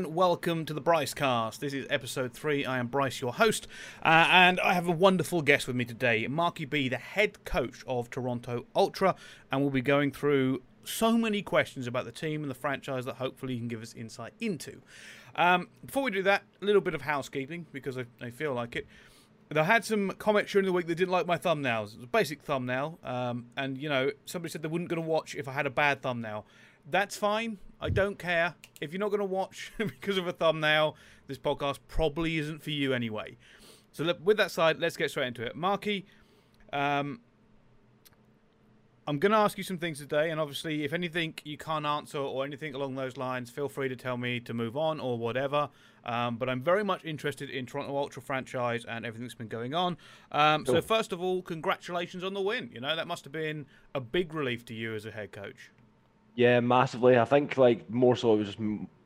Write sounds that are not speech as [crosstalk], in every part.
and welcome to the Bricecast. This is episode three. I am Bryce, your host, uh, and I have a wonderful guest with me today, Marky B, the head coach of Toronto Ultra, and we'll be going through so many questions about the team and the franchise that hopefully you can give us insight into. Um, before we do that, a little bit of housekeeping because I, I feel like it. I had some comments during the week that didn't like my thumbnails. It was a basic thumbnail, um, and you know somebody said they wouldn't going to watch if I had a bad thumbnail. That's fine. I don't care. If you're not going to watch [laughs] because of a thumbnail, this podcast probably isn't for you anyway. So look, with that side, let's get straight into it. Marky, um, I'm going to ask you some things today, and obviously, if anything you can't answer or anything along those lines, feel free to tell me to move on or whatever. Um, but I'm very much interested in Toronto Ultra franchise and everything that's been going on. Um, cool. So, first of all, congratulations on the win. You know, that must have been a big relief to you as a head coach. Yeah, massively. I think like more so it was just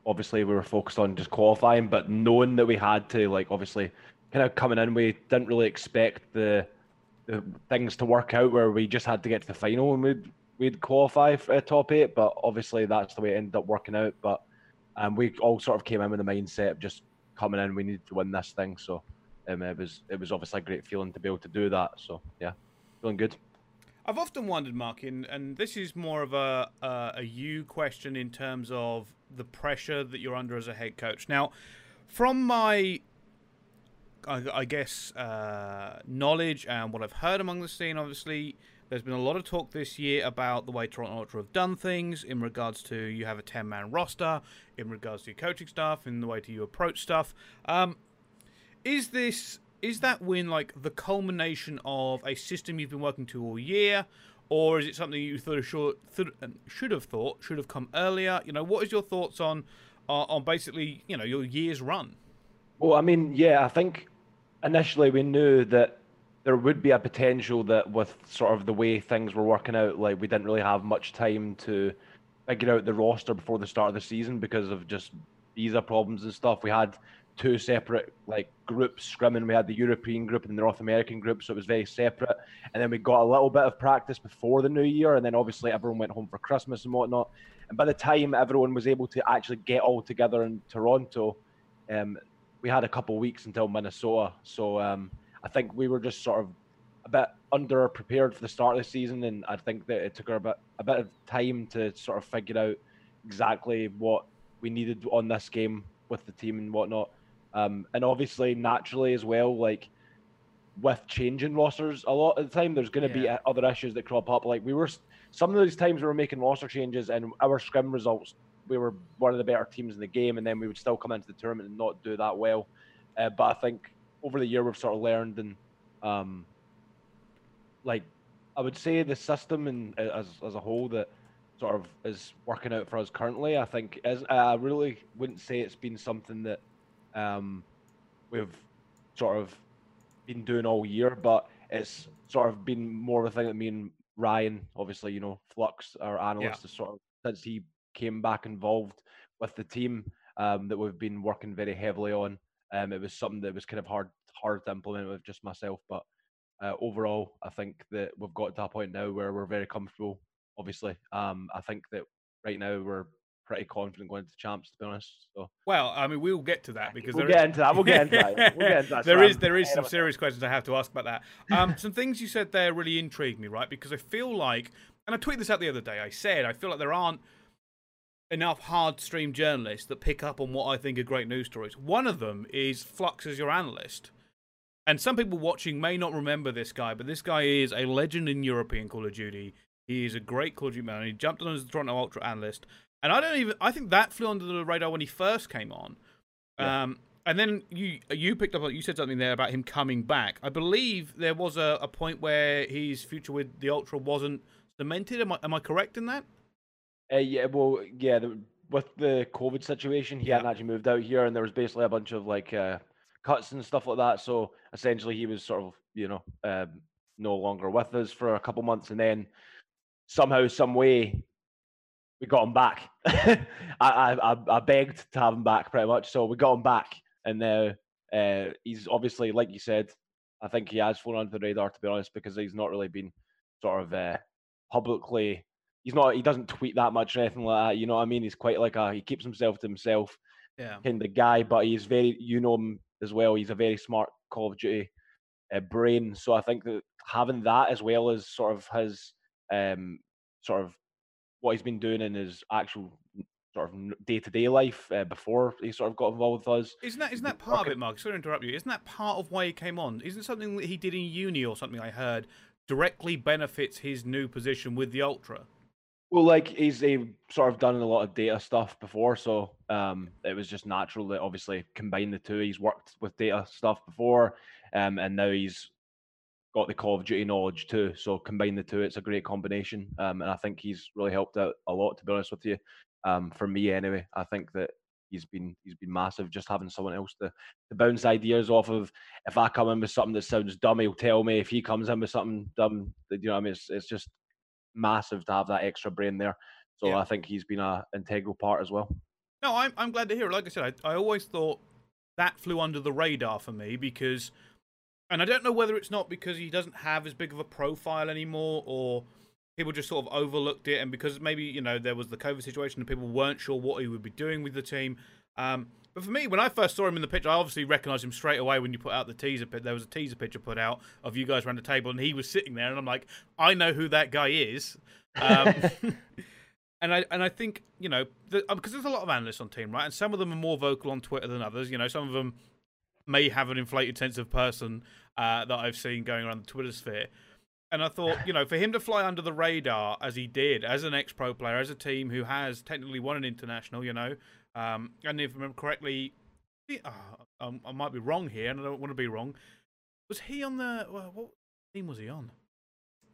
obviously we were focused on just qualifying, but knowing that we had to like obviously kind of coming in, we didn't really expect the the things to work out where we just had to get to the final and we'd we'd qualify for a top eight. But obviously that's the way it ended up working out. But um, we all sort of came in with the mindset of just coming in, we needed to win this thing. So um, it was it was obviously a great feeling to be able to do that. So yeah, feeling good. I've often wondered, Mark, and, and this is more of a, a, a you question in terms of the pressure that you're under as a head coach. Now, from my I, I guess, uh, knowledge and what I've heard among the scene, obviously, there's been a lot of talk this year about the way Toronto Ultra have done things in regards to you have a 10 man roster, in regards to your coaching staff, in the way to you approach stuff. Um, is this is that win like the culmination of a system you've been working to all year, or is it something you thought should should have thought should have come earlier? You know, what is your thoughts on uh, on basically you know your year's run? Well, I mean, yeah, I think initially we knew that there would be a potential that with sort of the way things were working out, like we didn't really have much time to figure out the roster before the start of the season because of just visa problems and stuff. We had two separate like groups scrimming. We had the European group and the North American group, so it was very separate. And then we got a little bit of practice before the new year, and then obviously everyone went home for Christmas and whatnot. And by the time everyone was able to actually get all together in Toronto, um, we had a couple weeks until Minnesota. So um, I think we were just sort of a bit under prepared for the start of the season, and I think that it took her a bit a bit of time to sort of figure out exactly what we needed on this game with the team and whatnot. Um, and obviously, naturally as well, like with changing rosters a lot of the time, there's going to yeah. be other issues that crop up. Like we were, some of those times we were making roster changes, and our scrim results we were one of the better teams in the game, and then we would still come into the tournament and not do that well. Uh, but I think over the year we've sort of learned and um, like I would say the system and as as a whole that sort of is working out for us currently. I think is I really wouldn't say it's been something that um, we've sort of been doing all year, but it's sort of been more of a thing that me and Ryan, obviously, you know, Flux, our analyst, yeah. sort of since he came back involved with the team um, that we've been working very heavily on. Um, it was something that was kind of hard hard to implement with just myself, but uh, overall, I think that we've got to a point now where we're very comfortable. Obviously, um, I think that right now we're pretty confident going to champs. To be honest, so well, I mean, we'll get to that because we'll get into that. We'll get into that. We'll get into that. [laughs] there is there is some serious questions I have to ask about that. Um, some things you said there really intrigued me, right? Because I feel like, and I tweeted this out the other day. I said I feel like there aren't enough hard stream journalists that pick up on what I think are great news stories. One of them is Flux as your analyst. And some people watching may not remember this guy, but this guy is a legend in European Call of Duty. He is a great Call of Duty man. He jumped on as the Toronto Ultra analyst. And I don't even I think that flew under the radar when he first came on. Yeah. Um, and then you you picked up you said something there about him coming back. I believe there was a, a point where his future with the Ultra wasn't cemented. Am I am I correct in that? Uh, yeah, well, yeah. The, with the COVID situation, he yeah. hadn't actually moved out here, and there was basically a bunch of like uh, cuts and stuff like that. So essentially, he was sort of, you know, um, no longer with us for a couple months, and then somehow, some way, we got him back. [laughs] I, I I begged to have him back pretty much, so we got him back, and now uh, he's obviously, like you said, I think he has flown under the radar to be honest, because he's not really been sort of uh, publicly he's not he doesn't tweet that much or anything like that. You know what I mean? He's quite like a he keeps himself to himself. yeah. kind of guy, but he's very you know him as well. He's a very smart Call of Duty uh, brain. So I think that having that as well as sort of his um, sort of what he's been doing in his actual sort of day to day life uh, before he sort of got involved with us. Isn't that isn't that part of it, Mark? Sorry to interrupt you. Isn't that part of why he came on? Isn't something that he did in uni or something I heard directly benefits his new position with the Ultra? Well, like he's he sort of done a lot of data stuff before, so um, it was just natural that obviously combine the two. He's worked with data stuff before, um, and now he's got the Call of Duty knowledge too. So combine the two, it's a great combination, um, and I think he's really helped out a lot. To be honest with you, um, for me anyway. I think that he's been he's been massive. Just having someone else to, to bounce ideas off of. If I come in with something that sounds dumb, he'll tell me. If he comes in with something dumb, you know, I mean, it's it's just massive to have that extra brain there. So yeah. I think he's been a integral part as well. No, I'm I'm glad to hear it. Like I said, I, I always thought that flew under the radar for me because, and I don't know whether it's not because he doesn't have as big of a profile anymore or people just sort of overlooked it, and because maybe you know there was the COVID situation and people weren't sure what he would be doing with the team. Um, but for me, when I first saw him in the picture, I obviously recognised him straight away when you put out the teaser. There was a teaser picture put out of you guys around the table, and he was sitting there, and I'm like, I know who that guy is. Um, [laughs] and I and I think you know because the, um, there's a lot of analysts on team, right? And some of them are more vocal on Twitter than others. You know, some of them may have an inflated sense of person uh, that I've seen going around the Twitter sphere. And I thought, you know, for him to fly under the radar as he did, as an ex pro player, as a team who has technically won an international, you know, um, and if I remember correctly, uh, I might be wrong here, and I don't want to be wrong. Was he on the well, what team was he on?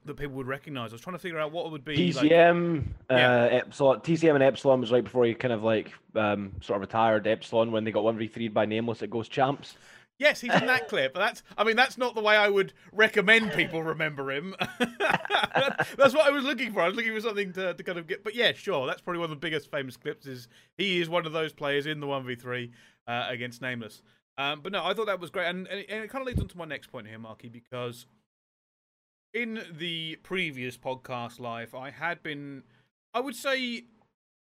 That people would recognise. I was trying to figure out what it would be. TCM, like, uh, yeah. Epsilon, TCM and Epsilon was right before he kind of like um, sort of retired. Epsilon when they got one v 3 by Nameless at Ghost Champs. Yes, he's in that clip. But that's, I mean, that's not the way I would recommend people remember him. [laughs] that's what I was looking for. I was looking for something to, to kind of get. But yeah, sure, that's probably one of the biggest famous clips. Is he is one of those players in the one v three uh, against Nameless. Um, but no, I thought that was great, and, and, it, and it kind of leads on to my next point here, Marky, because in the previous podcast live, I had been, I would say,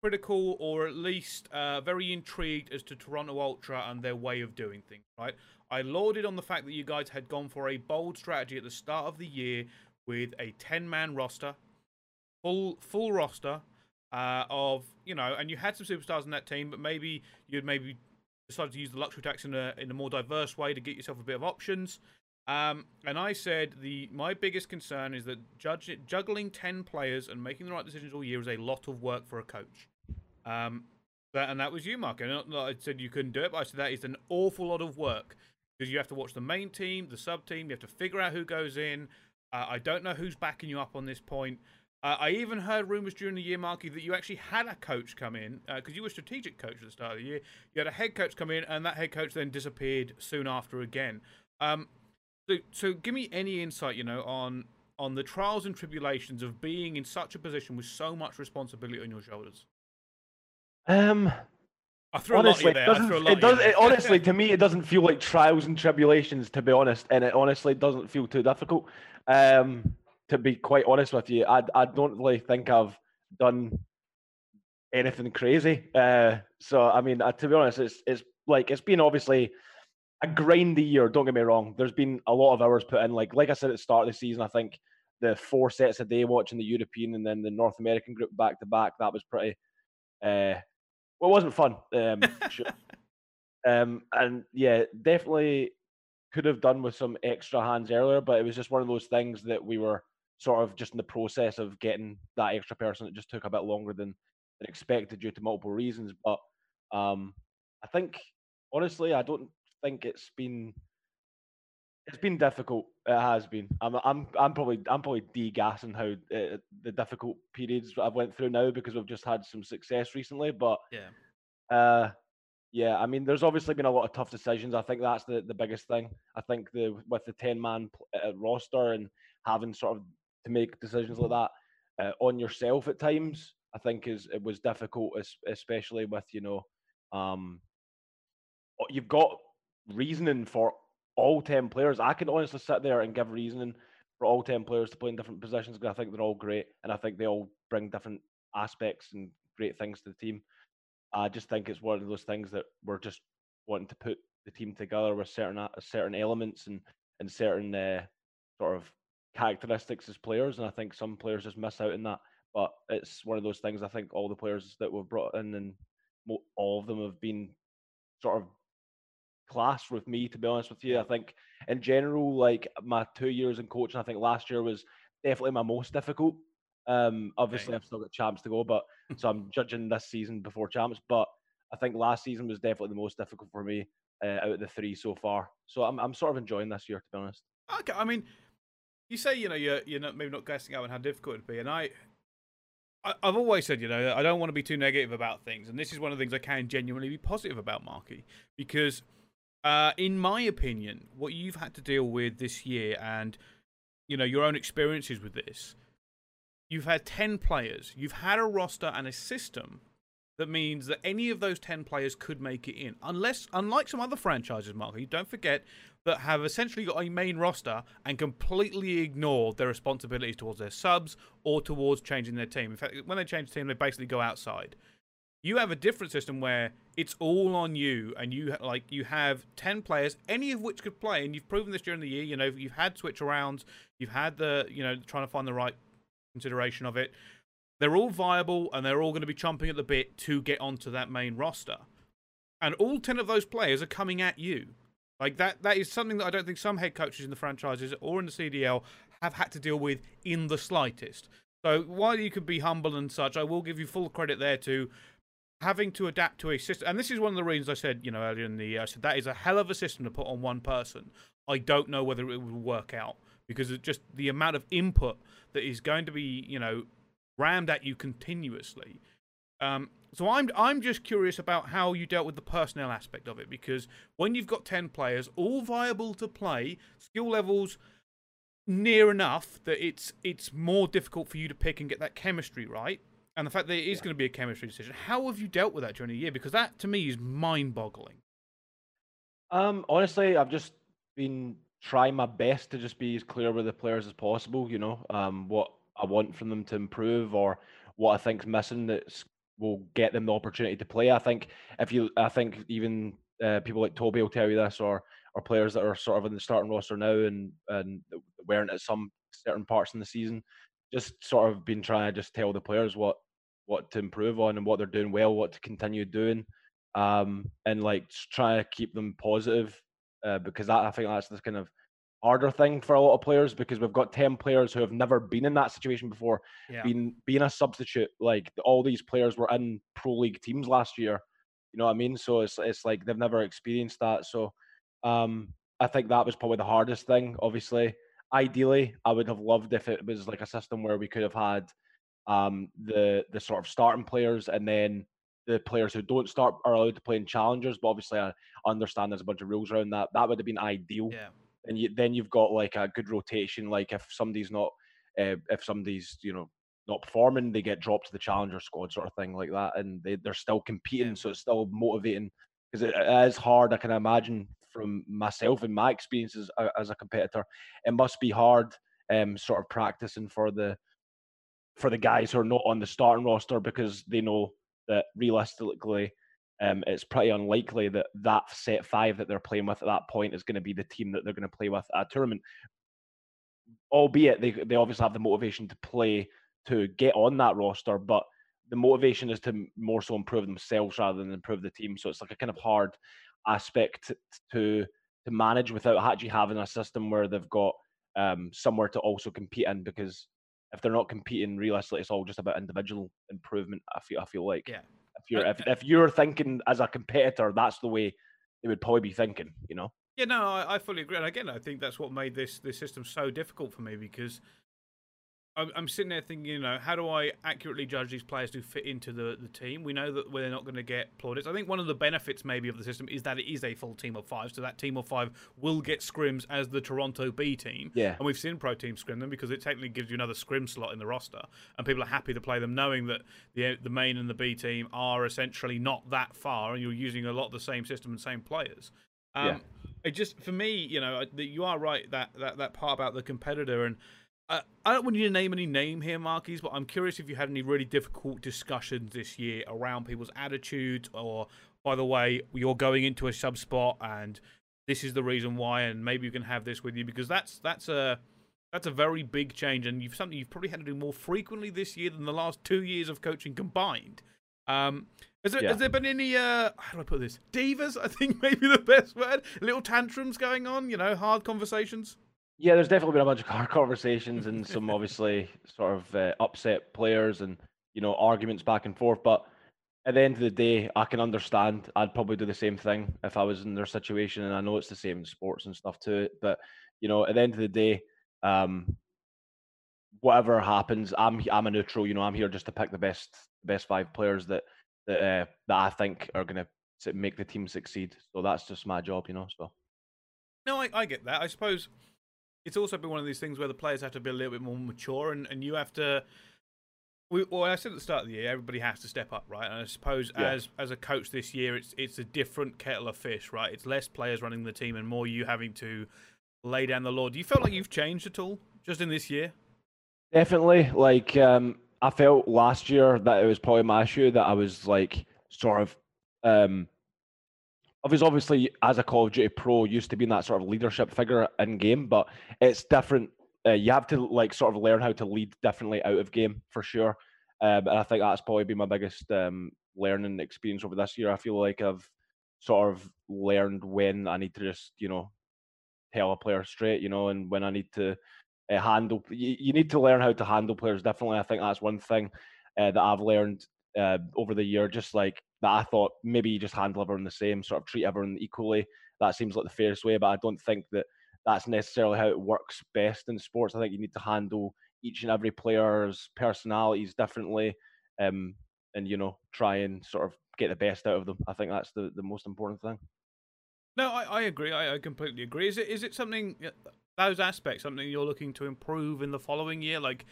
critical or at least uh, very intrigued as to Toronto Ultra and their way of doing things, right? I lauded on the fact that you guys had gone for a bold strategy at the start of the year with a 10 man roster, full full roster uh, of, you know, and you had some superstars in that team, but maybe you'd maybe decided to use the luxury tax in a, in a more diverse way to get yourself a bit of options. Um, and I said the my biggest concern is that judge, juggling 10 players and making the right decisions all year is a lot of work for a coach. Um, that, and that was you, Mark. And I said you couldn't do it, but I said that is an awful lot of work because you have to watch the main team, the sub team. You have to figure out who goes in. Uh, I don't know who's backing you up on this point. Uh, I even heard rumors during the year, Marky, that you actually had a coach come in because uh, you were strategic coach at the start of the year. You had a head coach come in, and that head coach then disappeared soon after again. Um, so, so give me any insight, you know, on on the trials and tribulations of being in such a position with so much responsibility on your shoulders. Um, I threw honestly, a lot It, it does. It, honestly, to me, it doesn't feel like trials and tribulations, to be honest, and it honestly doesn't feel too difficult. Um, to be quite honest with you, I I don't really think I've done anything crazy. Uh, so I mean, uh, to be honest, it's it's like it's been obviously a grindy year. Don't get me wrong. There's been a lot of hours put in. Like like I said at the start of the season, I think the four sets a day watching the European and then the North American group back to back. That was pretty. Uh, well, it wasn't fun. Um, [laughs] sure. um, and yeah, definitely could have done with some extra hands earlier, but it was just one of those things that we were sort of just in the process of getting that extra person. It just took a bit longer than, than expected due to multiple reasons. But um, I think, honestly, I don't think it's been it's been difficult. It has been. I'm I'm I'm probably I'm probably degassing how uh, the difficult periods I've went through now because we've just had some success recently. But yeah, uh, yeah. I mean, there's obviously been a lot of tough decisions. I think that's the the biggest thing. I think the with the ten man uh, roster and having sort of to make decisions like that uh, on yourself at times, I think is it was difficult, especially with you know, um, you've got reasoning for all 10 players. I can honestly sit there and give reasoning for all 10 players to play in different positions because I think they're all great and I think they all bring different aspects and great things to the team. I just think it's one of those things that we're just wanting to put the team together with certain certain elements and and certain uh, sort of characteristics as players, and I think some players just miss out in that. But it's one of those things. I think all the players that we've brought in, and all of them have been sort of class with me. To be honest with you, I think in general, like my two years in coaching, I think last year was definitely my most difficult. Um, obviously, okay. I've still got champs to go, but so I'm [laughs] judging this season before champs. But I think last season was definitely the most difficult for me uh, out of the three so far. So I'm I'm sort of enjoying this year, to be honest. Okay, I mean, you say you know you're you're not, maybe not guessing out on how difficult it'd be, and I, I have always said you know I don't want to be too negative about things, and this is one of the things I can genuinely be positive about, Marky, because uh, in my opinion, what you've had to deal with this year, and you know your own experiences with this, you've had ten players, you've had a roster and a system that means that any of those 10 players could make it in. Unless, unlike some other franchises, Mark, you don't forget that have essentially got a main roster and completely ignored their responsibilities towards their subs or towards changing their team. In fact, when they change the team, they basically go outside. You have a different system where it's all on you, and you like you have ten players, any of which could play, and you've proven this during the year. You know, you've had switch arounds, you've had the you know trying to find the right consideration of it. They're all viable and they're all going to be chomping at the bit to get onto that main roster. And all 10 of those players are coming at you. Like that that is something that I don't think some head coaches in the franchises or in the CDL have had to deal with in the slightest. So while you could be humble and such, I will give you full credit there to having to adapt to a system. And this is one of the reasons I said, you know, earlier in the year, I said that is a hell of a system to put on one person. I don't know whether it will work out because it's just the amount of input that is going to be, you know, rammed at you continuously. Um, so I'm I'm just curious about how you dealt with the personnel aspect of it because when you've got ten players all viable to play, skill levels near enough that it's it's more difficult for you to pick and get that chemistry right, and the fact that it is yeah. going to be a chemistry decision. How have you dealt with that during the year? Because that to me is mind-boggling. Um, honestly, I've just been trying my best to just be as clear with the players as possible. You know, um, what I want from them to improve or what I think's missing that will get them the opportunity to play. I think if you, I think even uh, people like Toby will tell you this, or or players that are sort of in the starting roster now and and weren't at some certain parts in the season, just sort of been trying to just tell the players what what to improve on and what they're doing well, what to continue doing, um, and like try to keep them positive, uh, because that, I think that's the kind of harder thing for a lot of players because we've got 10 players who have never been in that situation before yeah. being being a substitute like all these players were in pro league teams last year you know what i mean? So it's it's like they've never experienced that. So um i think that was probably the hardest thing obviously. Ideally i would have loved if it was like a system where we could have had um the the sort of starting players and then the players who don't start are allowed to play in challengers but obviously i understand there's a bunch of rules around that that would have been ideal yeah and you, then you've got like a good rotation. Like if somebody's not, uh, if somebody's you know not performing, they get dropped to the challenger squad, sort of thing like that, and they they're still competing, so it's still motivating because it, it is hard. I can imagine from myself and my experiences as a competitor, it must be hard, um, sort of practicing for the for the guys who are not on the starting roster because they know that realistically um, it's pretty unlikely that that set five that they're playing with at that point is going to be the team that they're going to play with at a tournament. Albeit they they obviously have the motivation to play to get on that roster, but the motivation is to more so improve themselves rather than improve the team. So it's like a kind of hard aspect to to manage without actually having a system where they've got um, somewhere to also compete in because if they're not competing realistically, it's all just about individual improvement. I feel I feel like yeah. If you're if, if you're thinking as a competitor, that's the way they would probably be thinking. You know. Yeah, no, I, I fully agree. And again, I think that's what made this this system so difficult for me because I'm, I'm sitting there thinking, you know, how do I accurately judge these players to fit into the, the team? We know that we're not going to get plaudits. I think one of the benefits maybe of the system is that it is a full team of five, so that team of five will get scrims as the Toronto B team. Yeah. And we've seen pro teams scrim them because it technically gives you another scrim slot in the roster, and people are happy to play them knowing that the the main and the B team are essentially not that far, and you're using a lot of the same system and same players. Um, yeah. It just for me, you know, you are right that, that that part about the competitor and I don't want you to name any name here, Marky, but I'm curious if you had any really difficult discussions this year around people's attitudes, or by the way, you're going into a sub spot and this is the reason why, and maybe you can have this with you because that's that's a that's a very big change, and you've something you've probably had to do more frequently this year than the last two years of coaching combined. Um, has there, yeah. has there been any, uh, how do I put this? Divas, I think [laughs] maybe the best word. Little tantrums going on, you know, hard conversations? Yeah, there's definitely been a bunch of [laughs] conversations and some obviously sort of uh, upset players and, you know, arguments back and forth. But at the end of the day, I can understand. I'd probably do the same thing if I was in their situation. And I know it's the same in sports and stuff too. But, you know, at the end of the day, um, whatever happens, I'm I'm a neutral. You know, I'm here just to pick the best best five players that that uh, that I think are going to make the team succeed. So that's just my job, you know. So. No, I, I get that. I suppose it's also been one of these things where the players have to be a little bit more mature, and, and you have to. We, well, I said at the start of the year, everybody has to step up, right? And I suppose yeah. as as a coach this year, it's it's a different kettle of fish, right? It's less players running the team and more you having to lay down the law. Do you feel like you've changed at all just in this year? Definitely. Like um, I felt last year that it was probably my issue that I was like sort of um Was obviously as a Call of Duty pro used to being that sort of leadership figure in game, but it's different. Uh, you have to like sort of learn how to lead differently out of game for sure. Um, and I think that's probably been my biggest um, learning experience over this year. I feel like I've sort of learned when I need to just you know tell a player straight, you know, and when I need to uh, handle. You, you, need to learn how to handle players differently. I think that's one thing uh, that I've learned uh, over the year. Just like that, I thought maybe you just handle everyone the same, sort of treat everyone equally. That seems like the fairest way, but I don't think that that's necessarily how it works best in sports. I think you need to handle each and every player's personalities differently, um, and you know try and sort of get the best out of them. I think that's the, the most important thing. No, I, I agree. I, I completely agree. Is it is it something those aspects something you're looking to improve in the following year? Like,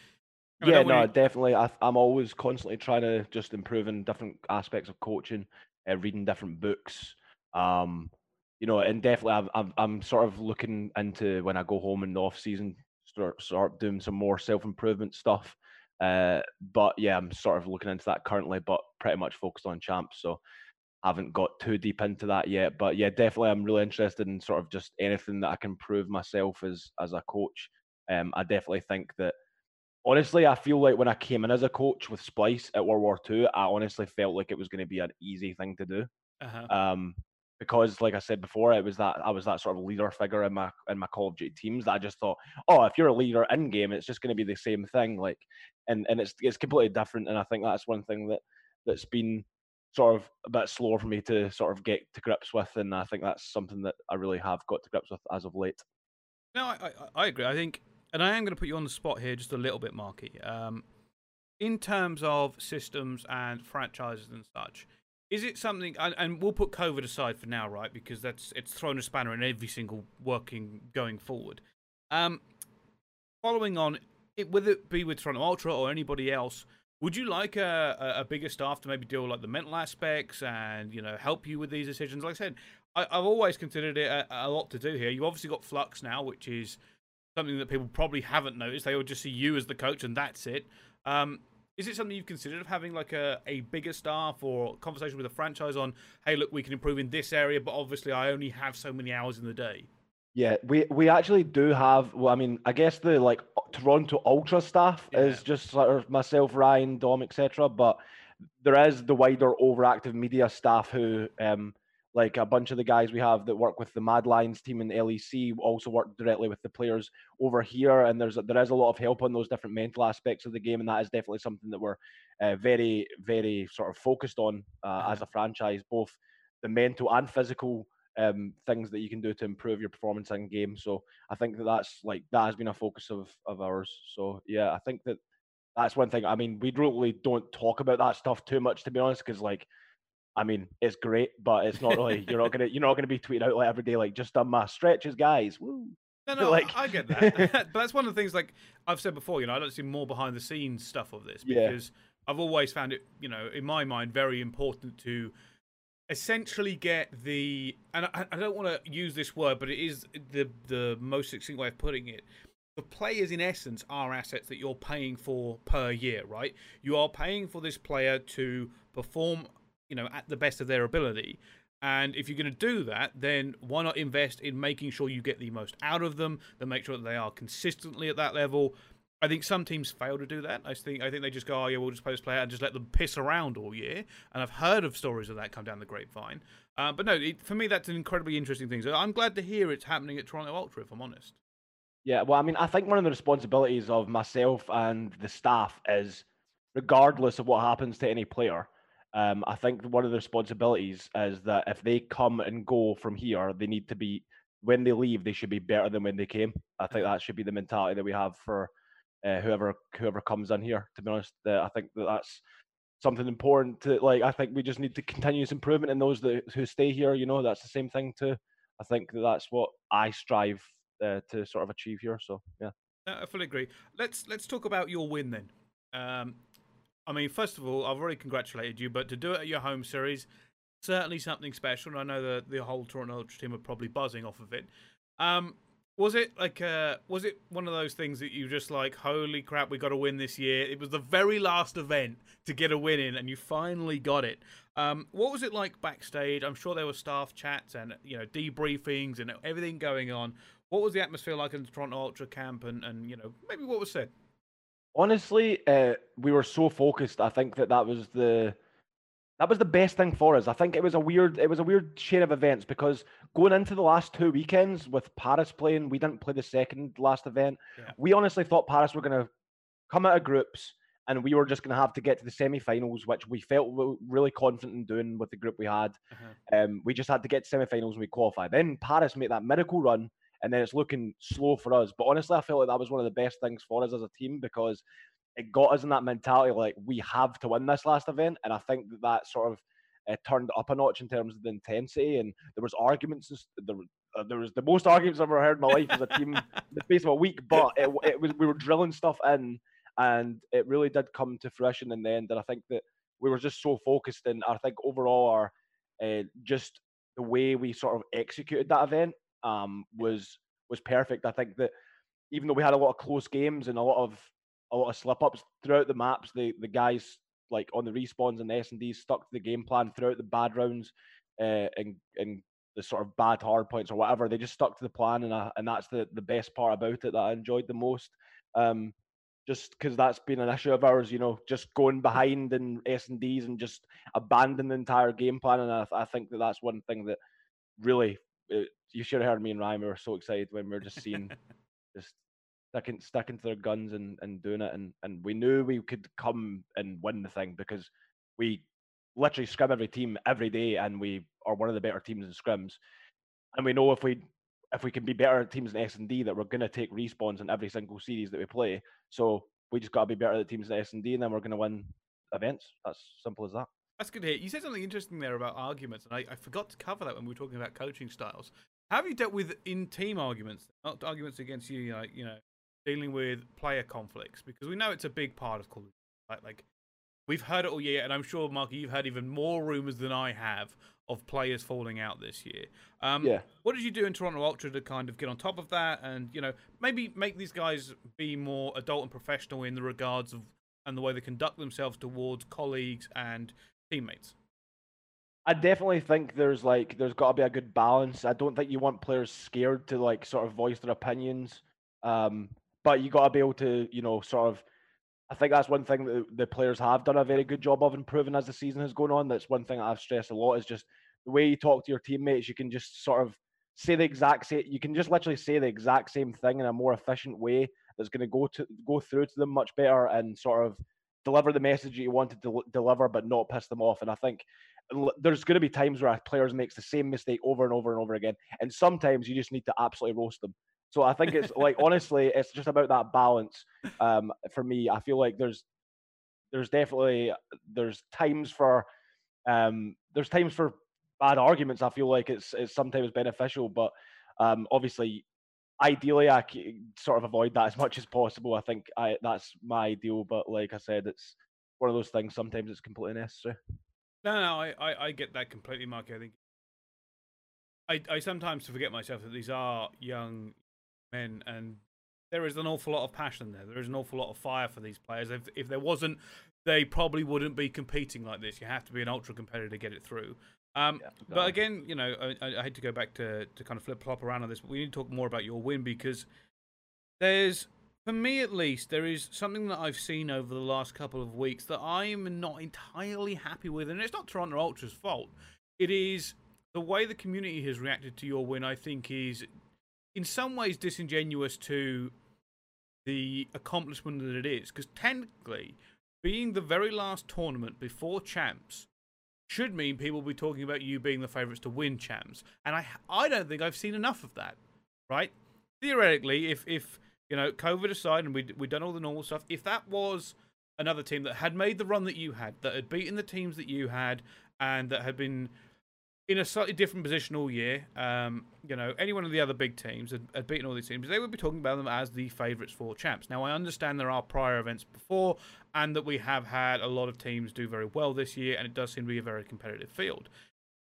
yeah, no, you... definitely. I, am always constantly trying to just improve in different aspects of coaching, uh, reading different books. Um, you know, and definitely, I'm, I'm, I'm sort of looking into when I go home in the off season, start start doing some more self improvement stuff. Uh, but yeah, I'm sort of looking into that currently, but pretty much focused on champs. So haven't got too deep into that yet. But yeah, definitely, I'm really interested in sort of just anything that I can prove myself as as a coach. Um, I definitely think that. Honestly, I feel like when I came in as a coach with Splyce at World War Two, I honestly felt like it was going to be an easy thing to do. Uh-huh. Um, because, like I said before, it was that I was that sort of leader figure in my in my Call of Duty teams that I just thought, oh, if you're a leader in game, it's just going to be the same thing. Like, and and it's it's completely different. And I think that's one thing that that's been sort of a bit slower for me to sort of get to grips with, and I think that's something that I really have got to grips with as of late. No, I, I, I agree. I think, and I am going to put you on the spot here just a little bit, Marky. Um, in terms of systems and franchises and such, is it something? And, and, we'll put COVID aside for now, right? Because that's it's thrown a spanner in every single working going forward. Um, following on, it, whether it be with Toronto Ultra or anybody else, would you like a, a bigger staff to maybe deal with like the mental aspects and you know help you with these decisions? Like I said, I, have always considered it a, a, lot to do here. You've obviously got Flux now, which is something that people probably haven't noticed. They will just see you as the coach and that's it. Um, is it something you've considered of having like a, a bigger staff or conversation with a franchise on, hey, look, we can improve in this area, but obviously I only have so many hours in the day? Yeah, we we actually do have. Well, I mean, I guess the like Toronto Ultra staff yeah. is just sort of myself, Ryan, Dom, etc. But there is the wider OverActive Media staff who, um, like a bunch of the guys we have that work with the Mad Lions team in the LEC, also work directly with the players over here. And there's there is a lot of help on those different mental aspects of the game, and that is definitely something that we're uh, very very sort of focused on uh, as a franchise, both the mental and physical um, things that you can do to improve your performance in game. So I think that that's like that has been a focus of of ours. So yeah, I think that that's one thing. I mean, we really don't talk about that stuff too much, to be honest, because like. I mean, it's great, but it's not really. You're not gonna. You're not gonna be tweeting out like every day, like just done my stretches, guys. Woo. No, [laughs] no, like... I get that. [laughs] [laughs] but that's one of the things, like I've said before, you know, I don't see more behind the scenes stuff of this because yeah. I've always found it, you know, in my mind, very important to essentially get the and I, I don't want to use this word, but it is the the most succinct way of putting it. the players in essence are assets that you're paying for per year, right? You are paying for this player to perform, you know, at the best of their ability. And if you're going to do that, then why not invest in making sure you get the most out of them, then make sure that they are consistently at that level. I think some teams fail to do that. I think I think they just go, oh yeah, we'll just play this player and just let them piss around all year. And I've heard of stories of that come down the grapevine. Uh, but no, it, for me, that's an incredibly interesting thing. So I'm glad to hear it's happening at Toronto Ultra, if I'm honest. Yeah, well, I mean, I think one of the responsibilities of myself and the staff is, regardless of what happens to any player, um, I think one of the responsibilities is that if they come and go from here, they need to be when they leave, they should be better than when they came. I think that should be the mentality that we have for uh, whoever whoever comes in here. To be honest, uh, I think that that's something important. To like, I think we just need to continuous improvement in those that who stay here. You know, that's the same thing too. I think that that's what I strive uh, to sort of achieve here. So yeah, I fully agree. Let's let's talk about your win then. Um, I mean, first of all, I've already congratulated you, but to do it at your home series, certainly something special. And I know that the whole Toronto Ultra team are probably buzzing off of it. Um, was it like uh was it one of those things that you just like holy crap we got to win this year it was the very last event to get a win in and you finally got it um what was it like backstage i'm sure there were staff chats and you know debriefings and everything going on what was the atmosphere like in the Toronto Ultra camp, and and you know maybe what was said? Honestly, uh, we were so focused. I think that that was the that was the best thing for us. I think it was a weird it was a weird chain of events because going into the last two weekends with Paris playing, we didn't play the second last event. Yeah. We honestly thought Paris were going to come out of groups and we were just going to have to get to the semi-finals, which we felt really confident in doing with the group we had. Uh-huh. Um, we just had to get to semi-finals and we qualified. Then Paris made that miracle run and then it's looking slow for us. But honestly, I felt like that was one of the best things for us as a team because it got us in that mentality like we have to win this last event, and I think that that sort of uh, turned up a notch in terms of the intensity. And there was arguments. There, uh, there was the most arguments I've ever heard in my life as a team [laughs] in the space of a week. But it, it was we were drilling stuff in, and it really did come to fruition in the end. And I think that we were just so focused, and I think overall our uh, just the way we sort of executed that event um, was was perfect. I think that even though we had a lot of close games and a lot of a lot of slip ups throughout the maps, the the guys like on the respawns and the S and D stuck to the game plan throughout the bad rounds uh, and and the sort of bad hard points or whatever. They just stuck to the plan, and I, and that's the the best part about it that I enjoyed the most. Um, just because that's been an issue of ours, you know, just going behind in S and Ds and just abandon the entire game plan. And I, I think that that's one thing that really it, you should have heard me and Ryan. We were so excited when we were just seeing, [laughs] just sticking sticking to their guns and, and doing it, and and we knew we could come and win the thing because we literally scrim every team every day, and we are one of the better teams in scrims, and we know if we if we can be better teams in S and D that we're going to take respawns in every single series that we play. So we just got to be better at teams in S and D, and then we're going to win events. That's simple as that. That's good to hear. You said something interesting there about arguments, and I, I forgot to cover that when we were talking about coaching styles. How have you dealt with in-team arguments, not arguments against you, like you know, dealing with player conflicts? Because we know it's a big part of Call of Duty. Right? Like we've heard it all year, and I'm sure, Mark, you've heard even more rumors than I have of players falling out this year. Um, yeah. What did you do in Toronto Ultra to kind of get on top of that, and you know, maybe make these guys be more adult and professional in the regards of and the way they conduct themselves towards colleagues and teammates. I definitely think there's like there's got to be a good balance. I don't think you want players scared to like sort of voice their opinions, um, but you got to be able to you know sort of. I think that's one thing that the players have done a very good job of improving as the season has gone on. That's one thing I've stressed a lot is just the way you talk to your teammates. You can just sort of say the exact same. You can just literally say the exact same thing in a more efficient way that's going to go to go through to them much better and sort of deliver the message you want to del- deliver, but not piss them off. And I think there's going to be times where a player makes the same mistake over and over and over again, and sometimes you just need to absolutely roast them. So I think it's like honestly, it's just about that balance. Um, for me, I feel like there's there's definitely there's times for um, there's times for bad arguments. I feel like it's it's sometimes beneficial, but um, obviously ideally I sort of avoid that as much as possible. I think I that's my ideal, but like I said, it's one of those things. Sometimes it's completely necessary. No, no, I, I, I get that completely, Mark. I think I, I sometimes forget myself that these are young men, and there is an awful lot of passion there. There is an awful lot of fire for these players. If if there wasn't, they probably wouldn't be competing like this. You have to be an ultra competitor to get it through. Um, yeah, but again, you know, I, I, hate to go back to, to kind of flip flop around on this, but we need to talk more about your win because there's, for me at least, there is something that I've seen over the last couple of weeks that I'm not entirely happy with, and it's not Toronto Ultra's fault. It is the way the community has reacted to your win. I think is in some ways disingenuous to the accomplishment that it is, because technically, being the very last tournament before champs should mean people will be talking about you being the favourites to win champs. And I, I don't think I've seen enough of that, right? Theoretically, if, if you know, COVID aside and we'd, we'd done all the normal stuff, if that was another team that had made the run that you had, that had beaten the teams that you had, and that had been in a slightly different position all year. Um, you know, any one of the other big teams had, had, beaten all these teams. They would be talking about them as the favourites for champs. Now, I understand there are prior events before, and that we have had a lot of teams do very well this year, and it does seem to be a very competitive field.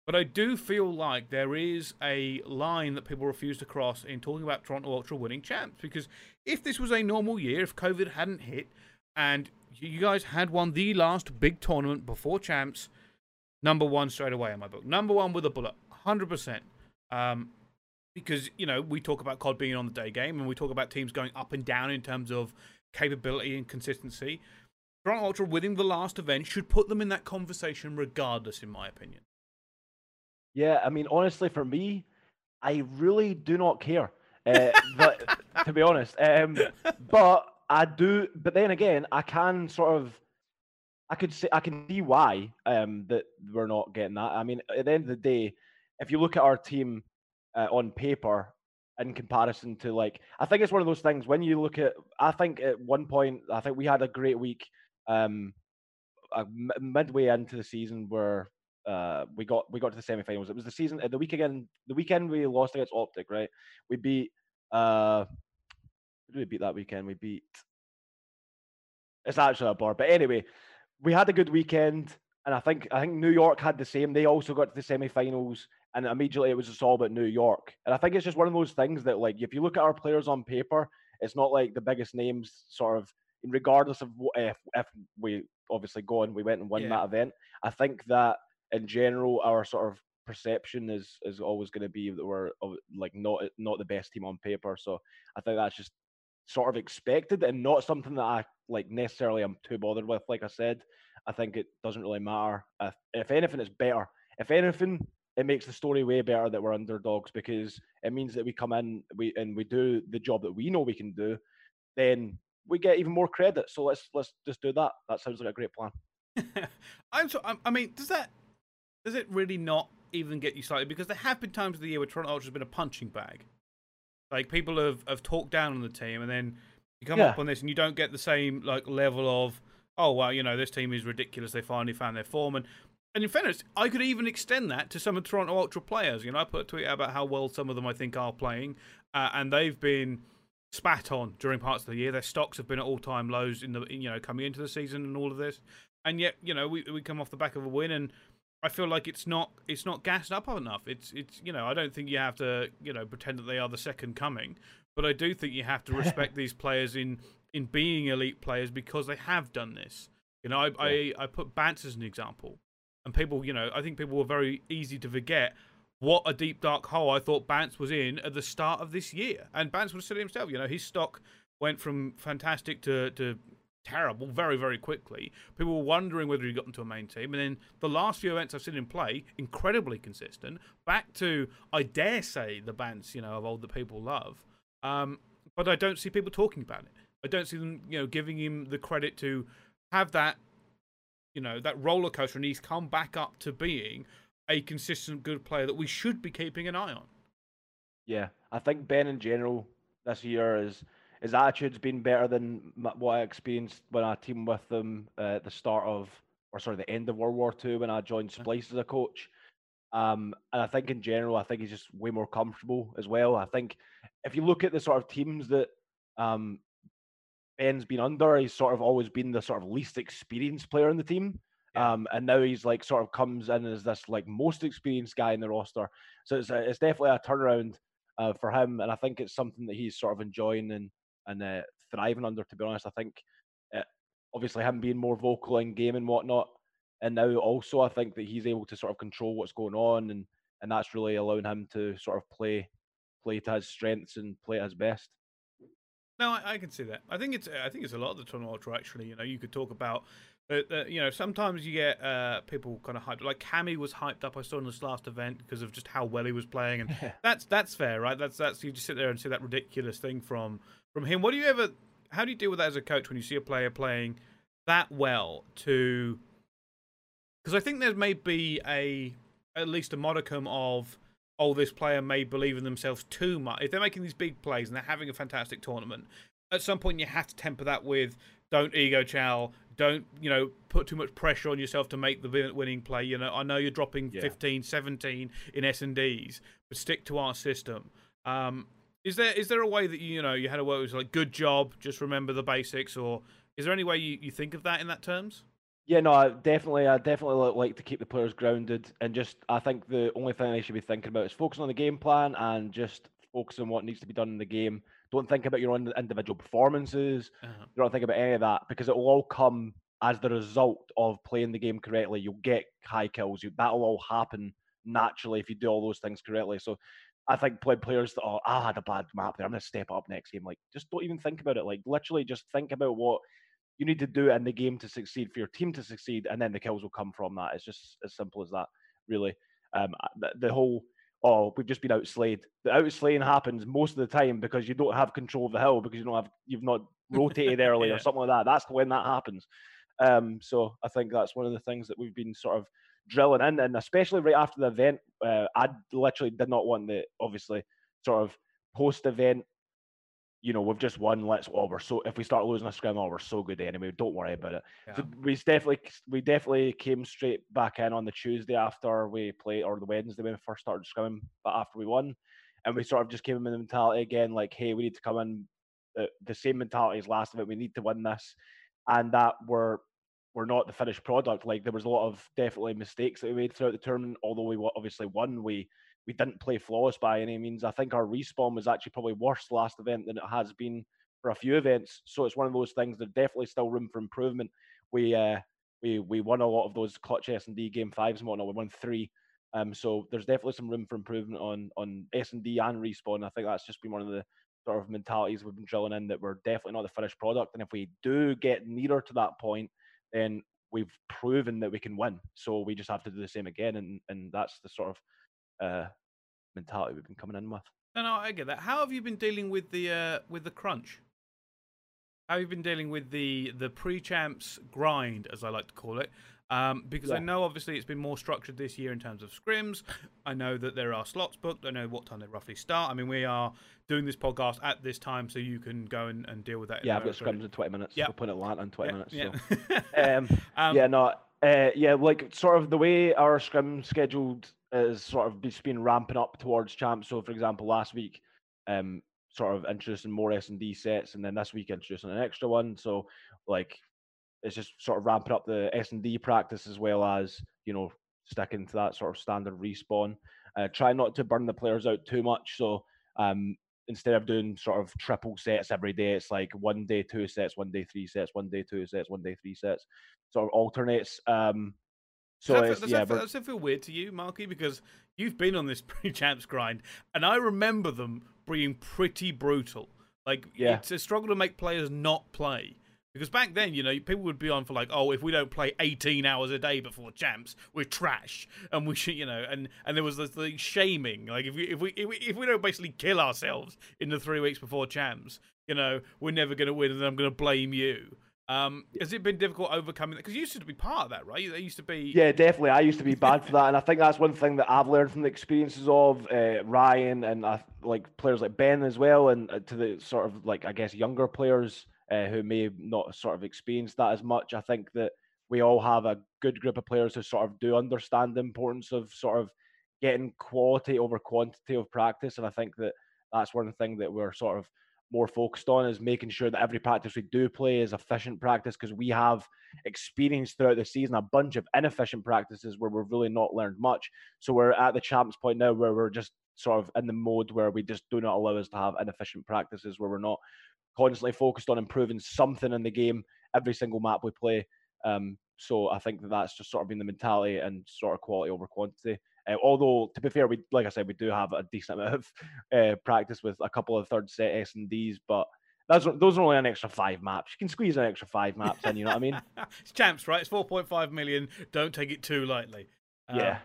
But I do feel like there is a line that people refuse to cross in talking about Toronto Ultra winning champs. Because if this was a normal year, if COVID hadn't hit, and you guys had won the last big tournament before champs, number one straight away in my book. Number one with a bullet, 100%. Um, because, you know, we talk about COD being on the day game and we talk about teams going up and down in terms of capability and consistency. Toronto Ultra winning the last event should put them in that conversation regardless, in my opinion. Yeah, I mean, honestly, for me, I really do not care. Uh, but, [laughs] to be honest, um, but I do. But then again, I can sort of I could say I can see why um, that we're not getting that. I mean, at the end of the day, if you look at our team uh, on paper in comparison to like, I think it's one of those things when you look at. I think at one point, I think we had a great week um, uh, midway into the season where uh, we got we got to the semifinals. It was the season, the week again, the weekend we lost against OpTic, right? We beat. Uh, we beat that weekend? We beat. It's actually a bar, but anyway, we had a good weekend, and I think I think New York had the same. They also got to the semi-finals, and immediately it was just all about New York. And I think it's just one of those things that, like, if you look at our players on paper, it's not like the biggest names, sort of, regardless of what, if if we obviously go and we went and won yeah. that event. I think that in general, our sort of perception is is always going to be that we're oh, like not not the best team on paper. So I think that's just sort of expected and not something that I like necessarily I'm too bothered with. Like I said, I think it doesn't really matter. If, if anything, it's better. If anything, it makes the story way better that we're underdogs because it means that we come in we and we do the job that we know we can do. Then we get even more credit. So let's let's just do that. That sounds like a great plan. [laughs] I'm so. I mean, does that does it really not even get you slightly? Because there have been times of the year where Toronto Ultra has been a punching bag. Like people have, have talked down on the team, and then you come yeah. up on this, and you don't get the same like level of oh well, you know this team is ridiculous. They finally found their form, and and in fairness, I could even extend that to some of Toronto Ultra players. You know, I put a tweet out about how well some of them I think are playing, uh, and they've been spat on during parts of the year. Their stocks have been at all time lows in the you know coming into the season and all of this, and yet you know we we come off the back of a win and I feel like it's not it's not gassed up enough. It's it's you know I don't think you have to you know pretend that they are the second coming, but I do think you have to [laughs] respect these players in in being elite players because they have done this. You know I yeah. I, I put Bance as an example, and people you know I think people were very easy to forget what a deep dark hole I thought Bance was in at the start of this year, and Bance was said himself. You know his stock went from fantastic to to terrible very, very quickly. People were wondering whether he got into a main team. And then the last few events I've seen him play, incredibly consistent. Back to, I dare say, the Bance you know of old that people love. Um, but I don't see people talking about it. I don't see them, you know, giving him the credit to have that, you know, that roller coaster, and he's come back up to being a consistent good player that we should be keeping an eye on. Yeah, I think Ben in general this year is his attitude's been better than what I experienced when I teamed with them at the start of, or sorry, the end of World War II when I joined Splyce as a coach. Um, and I think in general, I think he's just way more comfortable as well. I think if you look at the sort of teams that um, Ben's been under, he's sort of always been the sort of least experienced player in the team. Yeah. Um, and now he's like sort of comes in as this like most experienced guy in the roster. So it's, a, it's definitely a turnaround uh, for him, and I think it's something that he's sort of enjoying and and uh, thriving under. To be honest, I think uh, obviously him being more vocal in game and whatnot, and now also I think that he's able to sort of control what's going on, and and that's really allowing him to sort of play play to his strengths and play at his best. No, I, I, can see that. I think it's I think it's a lot of the Toronto Ultra actually. You know, you could talk about. Uh, uh, you know, sometimes you get uh, people kind of hyped. Like Cammy was hyped up. I saw in this last event because of just how well he was playing, and [laughs] that's that's fair, right? That's that's you just sit there and see that ridiculous thing from from him. What do you ever? How do you deal with that as a coach when you see a player playing that well? To because I think there may be a at least a modicum of oh, this player may believe in themselves too much. If they're making these big plays and they're having a fantastic tournament, at some point you have to temper that with don't ego chow, don't, you know, put too much pressure on yourself to make the winning play. You know, I know you're dropping yeah. 15, 17 in S&Ds, but stick to our system. Um, is there is there a way that you, you know you had a word was like good job, just remember the basics, or is there any way you, you think of that in that terms? Yeah, no, I definitely, I definitely like to keep the players grounded, and just I think the only thing they should be thinking about is focusing on the game plan and just focusing on what needs to be done in the game. Don't think about your own individual performances. Uh-huh. Don't think about any of that because it will all come as the result of playing the game correctly. You'll get high kills. You, that'll all happen naturally if you do all those things correctly. So I think play players that oh, I had a bad map there. I'm going to step up next game. Like, just don't even think about it. Like, literally, just think about what you need to do in the game to succeed for your team to succeed, and then the kills will come from that. It's just as simple as that, really. Um, the, the whole oh we've just been outslayed. The outslaying happens most of the time because you don't have control of the hill because you don't have you've not rotated [laughs] early yeah. or something like that. That's when that happens. Um, so I think that's one of the things that we've been sort of drilling in, and especially right after the event, uh, I literally did not want the obviously sort of post event you know, we've just won. Let's oh, we're so if we start losing a scrum, oh, we're so good anyway. Don't worry about it. Yeah. So we definitely we definitely came straight back in on the Tuesday after we played, or the Wednesday when we first started scrimming, but after we won, and we sort of just came in the mentality again, like, hey, we need to come in the, the same mentality as last event. We need to win this, and that we're we're not the finished product. Like there was a lot of definitely mistakes that we made throughout the tournament. Although we obviously won, we we didn't play flawless by any means. I think our respawn was actually probably worse last event than it has been for a few events. So it's one of those things. There's definitely still room for improvement. We uh, we we won a lot of those clutch S and D game fives and whatnot. We won three. Um, so there's definitely some room for improvement on on S and D and respawn. I think that's just been one of the sort of mentalities we've been drilling in that we're definitely not the finished product. And if we do get nearer to that point, then we've proven that we can win. So we just have to do the same again, and and that's the sort of uh, mentality we've been coming in with. No, no, I get that. How have you been dealing with the uh, with the crunch? How have you been dealing with the the pre-champs grind, as I like to call it? Um, because yeah. I know obviously it's been more structured this year in terms of scrims. I know that there are slots booked. I know what time they roughly start. I mean, we are doing this podcast at this time, so you can go and, and deal with that. Yeah, I've got scrims in 20 minutes. Yeah, we'll put Atlanta in 20 minutes. Yeah. So. [laughs] um, um, yeah, no, uh, yeah, like sort of the way our scrim scheduled is sort of just been ramping up towards champs. So, for example, last week, um, sort of introducing more S and D sets, and then this week introducing an extra one. So, like, it's just sort of ramping up the S and D practice as well as you know sticking to that sort of standard respawn. Uh, try not to burn the players out too much. So, um, instead of doing sort of triple sets every day, it's like one day two sets, one day three sets, one day two sets, one day three sets. Sort of alternates. Um, so does that, does, yeah, that, but... does that feel weird to you, Marky? Because you've been on this [laughs] pre-champs grind, and I remember them being pretty brutal. Like, yeah. it's a struggle to make players not play. Because back then, you know, people would be on for like, oh, if we don't play 18 hours a day before champs, we're trash, and we should, you know, and and there was this shaming, like if we if we if we, if we don't basically kill ourselves in the three weeks before champs, you know, we're never going to win, and I'm going to blame you. Um, has it been difficult overcoming that? Because you used to be part of that, right? They used to be. Yeah, definitely. I used to be bad for that, and I think that's one thing that I've learned from the experiences of uh, Ryan and uh, like players like Ben as well, and uh, to the sort of like I guess younger players uh, who may not sort of experience that as much. I think that we all have a good group of players who sort of do understand the importance of sort of getting quality over quantity of practice, and I think that that's one thing that we're sort of more focused on is making sure that every practice we do play is efficient practice because we have experienced throughout the season a bunch of inefficient practices where we've really not learned much. So we're at the champs point now where we're just sort of in the mode where we just do not allow us to have inefficient practices where we're not constantly focused on improving something in the game every single map we play. Um, so I think that that's just sort of been the mentality and sort of quality over quantity. Uh, although to be fair, we like I said, we do have a decent amount of [laughs] uh, practice with a couple of third set S and Ds, but those are, those are only an extra five maps. You can squeeze an extra five maps in. You know what I mean? [laughs] it's champs, right? It's four point five million. Don't take it too lightly. Yeah.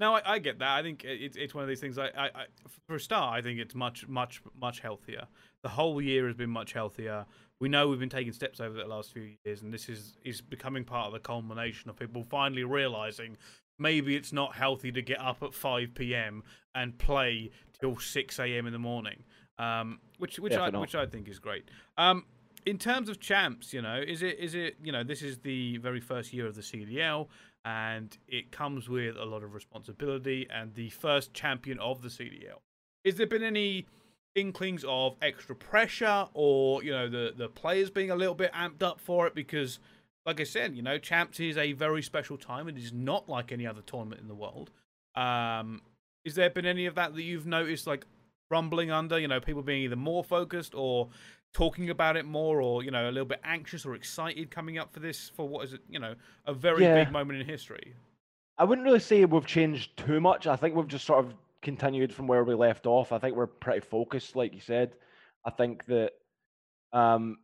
No, I, I, get that. I think it's it's one of these things. I, I, I, for a start, I think it's much much much healthier. The whole year has been much healthier. We know we've been taking steps over the last few years, and this is is becoming part of the culmination of people finally realizing maybe it's not healthy to get up at 5 p.m. and play till 6 a.m. in the morning um, which which I which I think is great. Um, in terms of champs, you know, is it is it you know this is the very first year of the CDL, and it comes with a lot of responsibility and the first champion of the CDL. Is there been any inklings of extra pressure, or you know the the players being a little bit amped up for it because? Like I said, you know, champs is a very special time. It is not like any other tournament in the world. Um, is there been any of that that you've noticed, like rumbling under, you know, people being either more focused or talking about it more or, you know, a little bit anxious or excited coming up for this for what is it, you know, a very yeah. big moment in history? I wouldn't really say we've changed too much. I think we've just sort of continued from where we left off. I think we're pretty focused, like you said. I think that um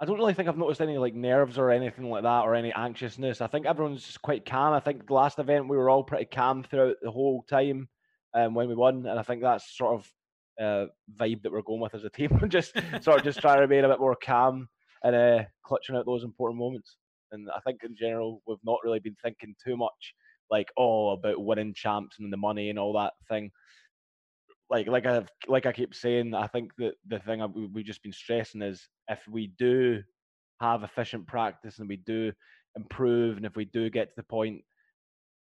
I don't really think I've noticed any like nerves or anything like that or any anxiousness. I think everyone's just quite calm. I think the last event we were all pretty calm throughout the whole time um, when we won, and I think that's sort of uh, vibe that we're going with as a team. [laughs] And just [laughs] sort of just trying to remain a bit more calm and uh, clutching out those important moments. And I think in general, we've not really been thinking too much like oh about winning champs and the money and all that thing. Like like I like I keep saying, I think that the thing we've just been stressing is if we do have efficient practice and we do improve, and if we do get to the point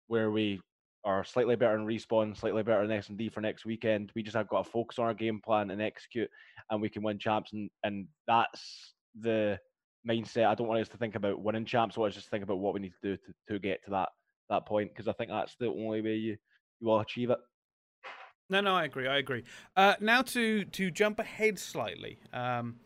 where we are slightly better in respawn, slightly better in S and D for next weekend. We just have got to focus on our game plan and execute, and we can win champs. And and that's the mindset. I don't want us to think about winning champs. I want us just think about what we need to do to, to get to that that point because I think that's the only way you you will achieve it. No, no, I agree. I agree. Uh, now to to jump ahead slightly. Um,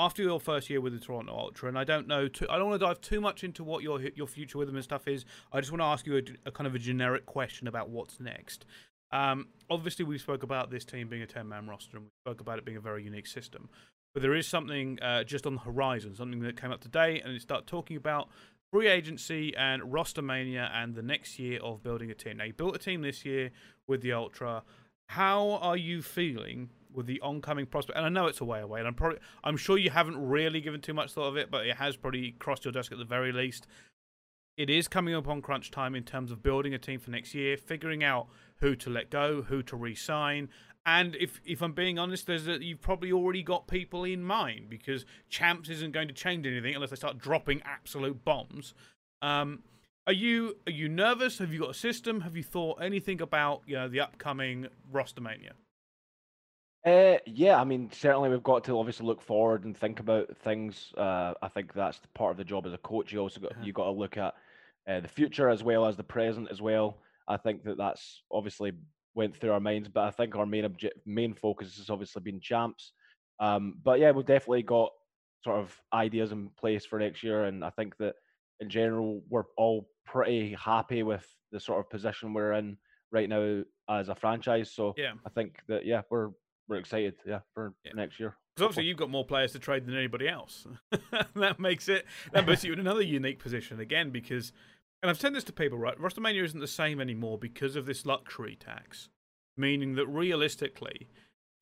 after your first year with the Toronto Ultra, and I don't know, too, I don't want to dive too much into what your your future with them and stuff is. I just want to ask you a, a kind of a generic question about what's next. Um, obviously, we spoke about this team being a ten man roster, and we spoke about it being a very unique system. But there is something uh, just on the horizon, something that came up today, and it started talking about free agency and roster mania and the next year of building a team. Now, you built a team this year with the Ultra. How are you feeling with the oncoming prospect, and I know it's a way away, and I'm probably I'm sure you haven't really given too much thought of it, but it has probably crossed your desk at the very least. It is coming up on crunch time in terms of building a team for next year, figuring out who to let go, who to re-sign, and if if I'm being honest, there's a, you've probably already got people in mind because Champs isn't going to change anything unless they start dropping absolute bombs. Um, are you are you nervous? Have you got a system? Have you thought anything about you know the upcoming roster mania? Uh, yeah, I mean, certainly we've got to obviously look forward and think about things. Uh, I think that's part of the job as a coach. You also got uh-huh. you got to look at uh, the future as well as the present as well. I think that that's obviously went through our minds, but I think our main object, main focus has obviously been champs. Um, but yeah, we've definitely got sort of ideas in place for next year, and I think that in general we're all pretty happy with the sort of position we're in right now as a franchise. So yeah. I think that yeah, we're we're excited, yeah, for yeah. next year. Because obviously you've got more players to trade than anybody else. [laughs] that makes it that puts you in another unique position again because, and I've said this to people, right? roster mania isn't the same anymore because of this luxury tax, meaning that realistically.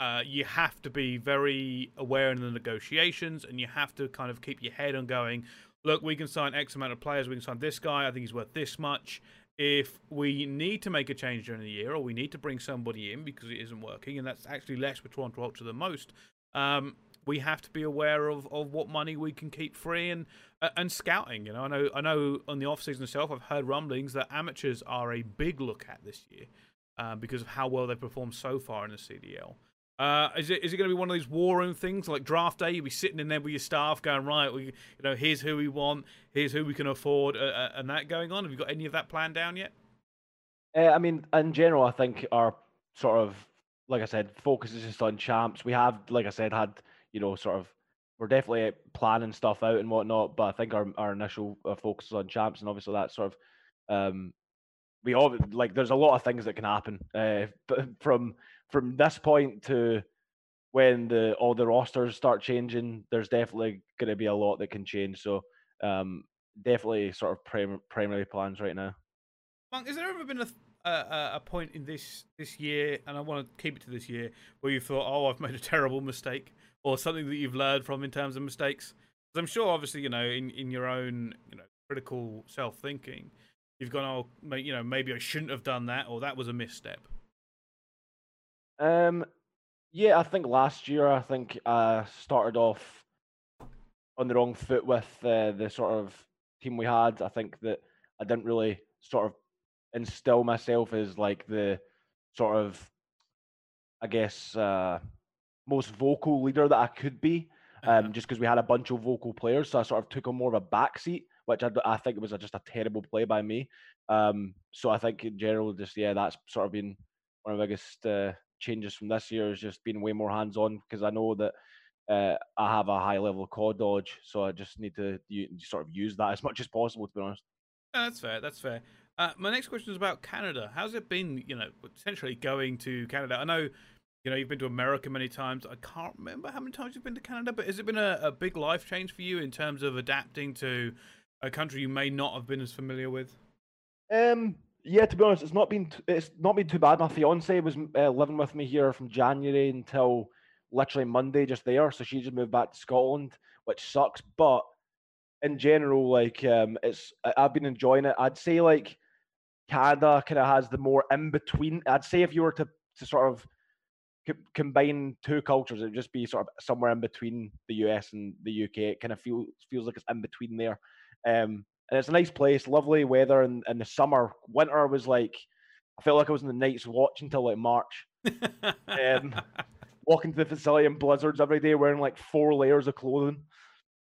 Uh, you have to be very aware in the negotiations and you have to kind of keep your head on going look we can sign x amount of players we can sign this guy i think he's worth this much if we need to make a change during the year or we need to bring somebody in because it isn't working, and that's actually less with Toronto Ultra than most, um, we have to be aware of, of what money we can keep free and uh, and scouting. You know, I know I know on the off season itself, I've heard rumblings that amateurs are a big look at this year uh, because of how well they've performed so far in the CDL. Uh, is it is it going to be one of these war room things like draft day? You'll be sitting in there with your staff, going right. We, you know, here's who we want, here's who we can afford, uh, uh, and that going on. Have you got any of that planned down yet? Uh, I mean, in general, I think our sort of, like I said, focus is just on champs. We have, like I said, had you know sort of we're definitely planning stuff out and whatnot. But I think our our initial uh, focus is on champs, and obviously that sort of um, we all like. There's a lot of things that can happen uh, [laughs] from from this point to when the all the rosters start changing. There's definitely going to be a lot that can change. So um, definitely sort of prim- primary plans right now. Monk, has there ever been a a, a point in this this year, and I want to keep it to this year, where you thought, "Oh, I've made a terrible mistake," or something that you've learned from in terms of mistakes? Because I'm sure, obviously, you know, in in your own you know critical self thinking, you've gone, "Oh, you know, maybe I shouldn't have done that," or that was a misstep. Um, yeah, I think last year I think I started off on the wrong foot with uh, the sort of team we had. I think that I didn't really sort of instill myself as like the sort of, I guess, uh, most vocal leader that I could be. Um, uh-huh. just because we had a bunch of vocal players, so I sort of took on more of a backseat, which I, I think it was a, just a terrible play by me. Um, so I think in general, just yeah, that's sort of been one of the biggest uh, changes from this year is just being way more hands on because I know that uh, I have a high level of core dodge, so I just need to sort of use that as much as possible. To be honest. Yeah, that's fair. That's fair. Uh, my next question is about Canada. How's it been? You know, essentially going to Canada. I know, you know, you've been to America many times. I can't remember how many times you've been to Canada, but has it been a, a big life change for you in terms of adapting to a country you may not have been as familiar with? Um, yeah, to be honest, it's not been t- it's not been too bad. My fiance was uh, living with me here from January until literally Monday, just there. So she just moved back to Scotland, which sucks. But in general, like um, it's I've been enjoying it. I'd say like Canada kind of has the more in between. I'd say if you were to to sort of co- combine two cultures, it'd just be sort of somewhere in between the US and the UK. It kind of feels feels like it's in between there. Um, and it's a nice place, lovely weather in, in the summer. Winter was like I felt like I was in the Night's Watch until like March. um, [laughs] walking to the facility in blizzards every day, wearing like four layers of clothing.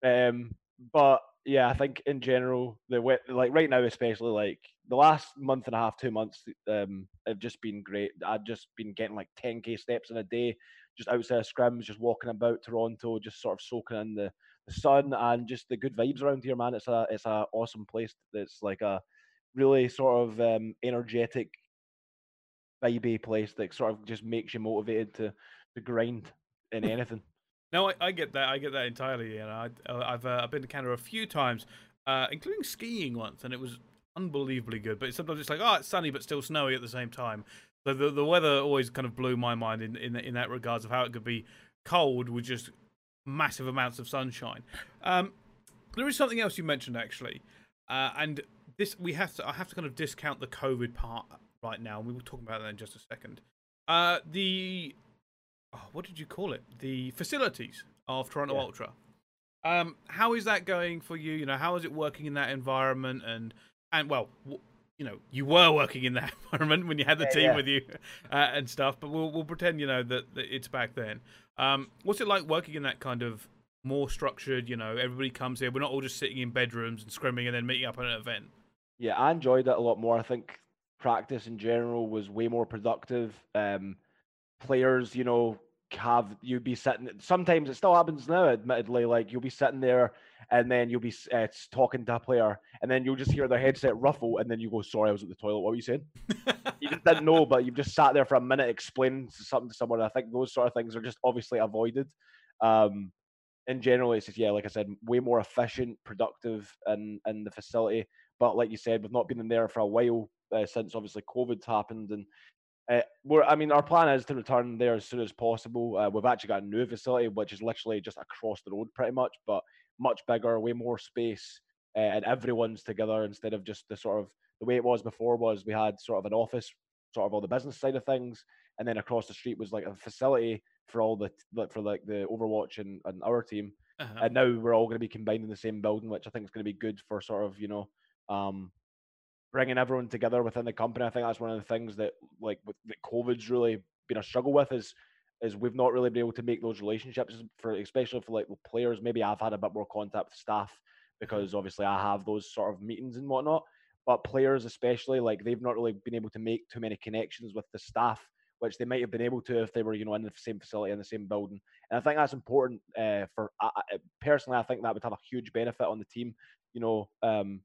Um, but yeah, I think in general, the wet, like right now, especially like the last month and a half, two months, um, have just been great. I've just been getting like 10k steps in a day, just outside of scrims, just walking about Toronto, just sort of soaking in the, the sun and just the good vibes around here, man. It's a it's a awesome place. It's like a really sort of um, energetic, vibey place that sort of just makes you motivated to to grind in [laughs] anything. No, I, I, get that. I get that entirely. You know, I, have uh, I've been to Canada a few times, uh, including skiing once, and it was unbelievably good. But sometimes it's like, oh, it's sunny but still snowy at the same time. So the the weather always kind of blew my mind in in, in that regards of how it could be cold with just massive amounts of sunshine. Um, there is something else you mentioned actually, uh, and this we have to I have to kind of discount the COVID part right now. and We will talk about that in just a second. Uh, the oh, what did you call it? The facilities of Toronto yeah. Ultra. Um, how is that going for you? You know, how is it working in that environment? And and well, w- you know, you were working in that [laughs] environment when you had the yeah, team yeah. with you uh, and stuff. But we'll we'll pretend you know that, that it's back then. Um, what's it like working in that kind of more structured? You know, everybody comes here. We're not all just sitting in bedrooms and scrimming and then meeting up at an event. Yeah, I enjoyed it a lot more. I think practice in general was way more productive. Um, players, you know, have you be sitting sometimes it still happens now admittedly like you'll be sitting there and then you'll be uh, talking to a player and then you'll just hear their headset ruffle and then you go sorry i was at the toilet. What were you saying? You just didn't know but you've just sat there for a minute explaining something to someone i think those sort of things are just obviously avoided. Um in general it's just yeah like i said way more efficient productive in in the facility but like you said we've not been in there for a while uh, since obviously covid happened and uh, we're, I mean, our plan is to return there as soon as possible. Uh, we've actually got a new facility, which is literally just across the road, pretty much, but much bigger, way more space, uh, and everyone's together instead of just the sort of the way it was before. Was we had sort of an office, sort of all the business side of things, and then across the street was like a facility for all the for like the Overwatch and, and our team. Uh-huh. And now we're all going to be combined in the same building, which I think is going to be good for sort of you know um, bringing everyone together within the company. I think that's one of the things that like with, that COVID's really been a struggle with is is we've not really been able to make those relationships for especially for like players. Maybe I've had a bit more contact with staff because obviously I have those sort of meetings and whatnot. But players especially like they've not really been able to make too many connections with the staff which they might have been able to if they were, you know, in the same facility in the same building. And I think that's important uh, for uh, personally. I think that would have a huge benefit on the team. You know, um,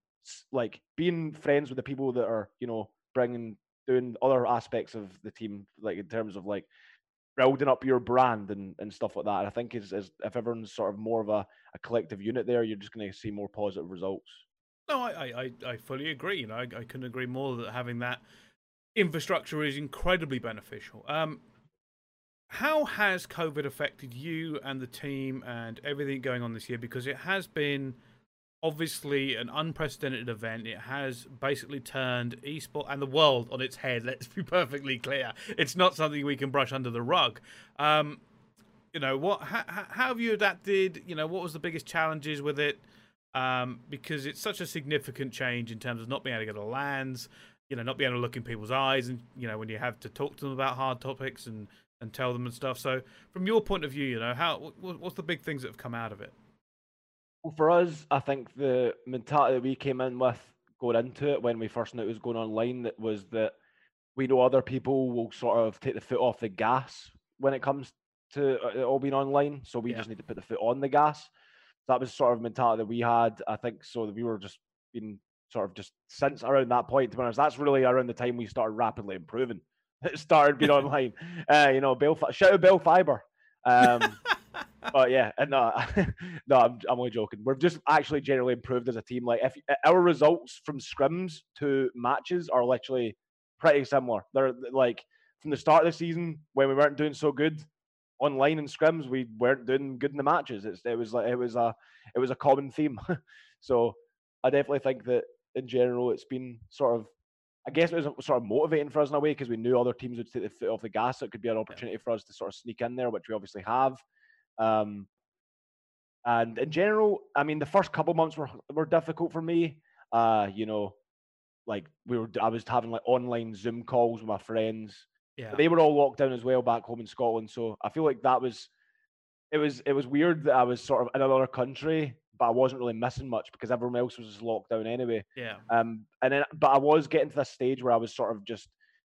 like being friends with the people that are, you know, bringing doing other aspects of the team, like in terms of like building up your brand and, and stuff like that. And I think is, is if everyone's sort of more of a, a collective unit there, you're just going to see more positive results. No, I, I, I fully agree. You know, I, I couldn't agree more that having that infrastructure is incredibly beneficial. Um, how has COVID affected you and the team and everything going on this year? Because it has been obviously an unprecedented event. It has basically turned esports and the world on its head. [laughs] Let's be perfectly clear. It's not something we can brush under the rug. Um, you know what? How, how, have you adapted? You know what was the biggest challenges with it? Um, because it's such a significant change in terms of not being able to go to LANs. You know, not being able to look in people's eyes, and you know when you have to talk to them about hard topics and and tell them and stuff. So, from your point of view, you know, how what's the big things that have come out of it? For us, I think the mentality that we came in with going into it when we first knew it was going online that was that we know other people will sort of take the foot off the gas when it comes to uh, it all being online. So we yeah. just need to put the foot on the gas. So that was sort of mentality that we had. I think so. That we were just being sort of just since around that point. To be honest, that's really around the time we started rapidly improving. [laughs] It started being [laughs] online. Uh, you know, Bill. Shout out Bell Fiber. Um, but yeah, no, uh, [laughs] no, I'm, I'm only joking. We've just actually generally improved as a team. Like if our results from scrims to matches are literally pretty similar. They're like from the start of the season when we weren't doing so good online in scrims, we weren't doing good in the matches. It's, it was like it was a it was a common theme. [laughs] so I definitely think that in general it's been sort of I guess it was sort of motivating for us in a way because we knew other teams would take the foot off the gas. So it could be an opportunity for us to sort of sneak in there, which we obviously have. Um, and in general, I mean, the first couple months were were difficult for me. Uh, you know, like we were, I was having like online Zoom calls with my friends. Yeah, they were all locked down as well back home in Scotland. So I feel like that was, it was it was weird that I was sort of in another country, but I wasn't really missing much because everyone else was just locked down anyway. Yeah. Um, and then, but I was getting to this stage where I was sort of just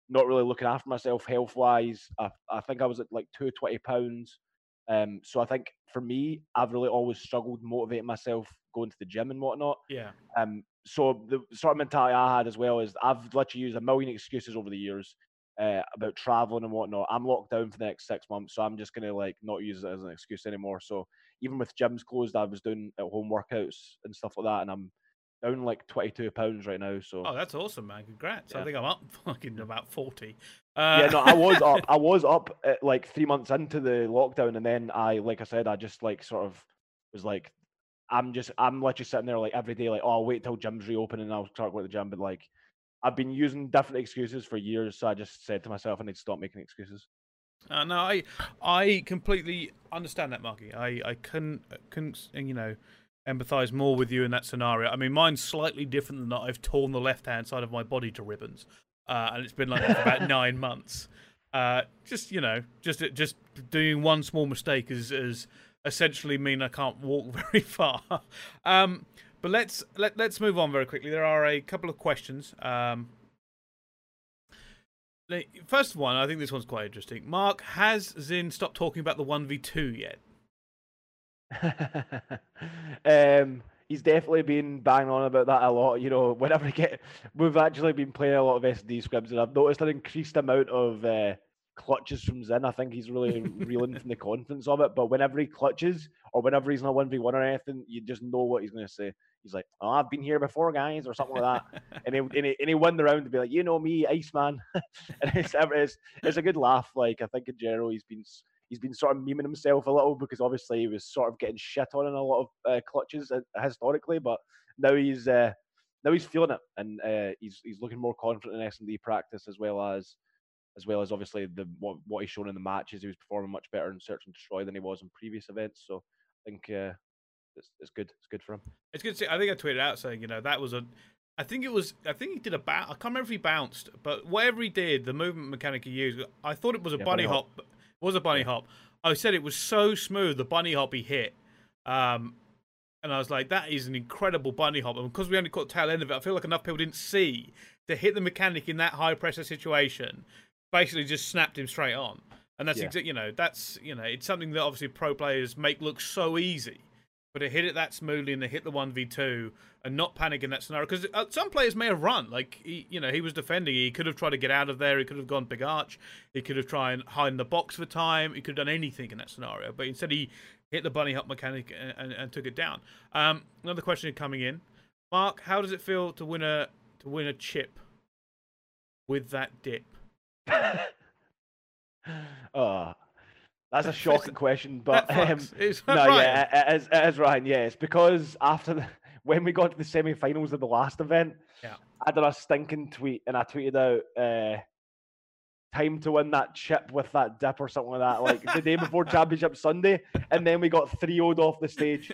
not really looking after myself health wise. I, I think I was at like two twenty pounds. Um, so I think for me, I've really always struggled motivating myself going to the gym and whatnot. Yeah. Um. So the sort of mentality I had as well is I've literally used a million excuses over the years uh, about traveling and whatnot. I'm locked down for the next six months, so I'm just gonna like not use it as an excuse anymore. So even with gyms closed, I was doing at home workouts and stuff like that, and I'm down like 22 pounds right now. So oh, that's awesome, man! Congrats! Yeah. I think I'm up [laughs] fucking about 40. Uh... Yeah, no, I was up. I [laughs] was up at like three months into the lockdown, and then I, like I said, I just like sort of was like, I'm just, I'm literally sitting there like every day, like, oh, I'll wait till gyms reopen and I'll start going to the gym. But like, I've been using different excuses for years, so I just said to myself, I need to stop making excuses. Uh, no, I, I completely understand that, Marky. I, I couldn't, couldn't, you know empathise more with you in that scenario. I mean, mine's slightly different than that. I've torn the left hand side of my body to ribbons, uh, and it's been like that for about [laughs] nine months. Uh, just you know, just just doing one small mistake is is essentially mean I can't walk [laughs] very far. um, but let's let let's move on very quickly. There are a couple of questions. Um, first one, I think this one's quite interesting. Mark, has Zin stopped talking about the one v two yet? [laughs] um, he's definitely been banging on about that a lot. You know, whenever I get, we've actually been playing a lot of SD scrims, and I've noticed an increased amount of uh, clutches from Zin. I think he's really reeling from the confidence of it. But whenever he clutches, or whenever he's not one v one or anything, you just know what he's going to say. He's like, "Oh, I've been here before, guys," or something like that, and he and he, and he won the round to be like, "You know me, Iceman," [laughs] and it's, it's it's a good laugh. Like I think in general, he's been he's been sort of memeing himself a little because obviously he was sort of getting shit on in a lot of uh, clutches uh, historically, but now he's uh, now he's feeling it and uh, he's he's looking more confident in S and D practice as well as as well as obviously the what, what he's shown in the matches. He was performing much better in Search and Destroy than he was in previous events. So I think uh, it's it's good. It's good for him. It's good. To see. I think I tweeted out saying you know that was a. I think it was. I think he did a bounce. I can't remember if he bounced, but whatever he did, the movement mechanic he used, I thought it was a yeah, bunny hop. hop was a bunny hop. I said it was so smooth, the bunny hop he hit. Um, and I was like, that is an incredible bunny hop. And because we only caught the tail end of it, I feel like enough people didn't see to hit the mechanic in that high pressure situation basically just snapped him straight on. And that's Yeah. exactly, you know, that's, you know, it's something that obviously pro players make look so easy. But to hit it that smoothly and to hit the 1v2 and not panic in that scenario. Because uh, some players may have run. Like, he, you know, he was defending. He could have tried to get out of there. He could have gone big arch. He could have tried and hide in the box for time. He could have done anything in that scenario. But instead, he hit the bunny hop mechanic and, and, and took it down. Um, another question coming in. Mark, how does it feel to win a to win a chip with that dip? uh, [laughs] that's a shocking question, but um, no, right? yeah, it is, it is Ryan. Yeah, it's because after the, [laughs] when we got to the semi-finals of the last event, Yeah. I did a stinking tweet and I tweeted out uh, time to win that chip with that dip or something like that, like the day before [laughs] Championship Sunday, and then we got 3 0 off the stage.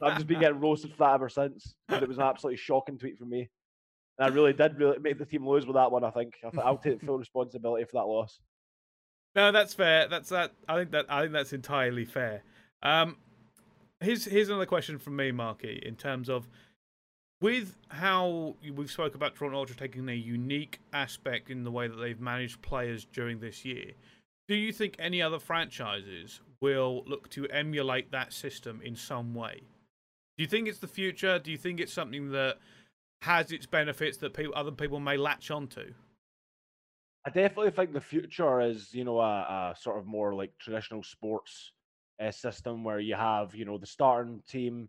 I've just been getting [laughs] roasted for that ever since. But it was an absolutely shocking tweet from me. And I really did really make the team lose with that one, I think. I'll take full responsibility for that loss. No, that's fair. That's that. I think that I think that's entirely fair. Um, here's here's another question from me, Marky. In terms of with how we've spoke about Toronto Ultra taking a unique aspect in the way that they've managed players during this year, do you think any other franchises will look to emulate that system in some way? Do you think it's the future? Do you think it's something that has its benefits that people, other people may latch onto? I definitely think the future is, you know, a, a sort of more like traditional sports uh, system where you have, you know, the starting team,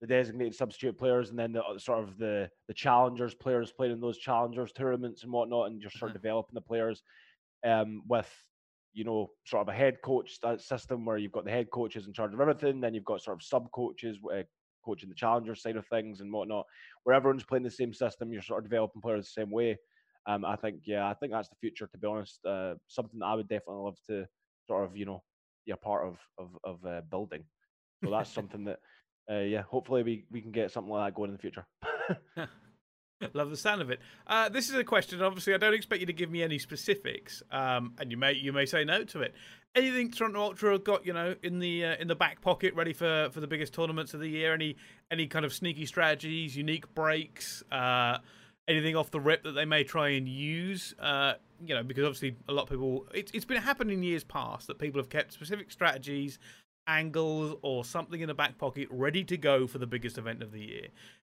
the designated substitute players, and then the uh, sort of the the challengers players playing in those challengers tournaments and whatnot, and just sort of developing the players um, with, you know, sort of a head coach st- system where you've got the head coaches in charge of everything, then you've got sort of sub coaches uh, coaching the challenger side of things and whatnot, where everyone's playing the same system, you're sort of developing players the same way. Um, I think, yeah, I think that's the future. To be honest, uh, something that I would definitely love to sort of, you know, be a part of of of uh, building. So that's [laughs] something that, uh, yeah, hopefully we we can get something like that going in the future. [laughs] [laughs] Love the sound of it. Uh, this is a question. Obviously, I don't expect you to give me any specifics, um, and you may you may say no to it. Anything Toronto Ultra have got, you know, in the uh, in the back pocket, ready for, for the biggest tournaments of the year? Any any kind of sneaky strategies, unique breaks, uh, anything off the rip that they may try and use? Uh, you know, because obviously a lot of people, it's it's been happening in years past that people have kept specific strategies, angles, or something in the back pocket ready to go for the biggest event of the year.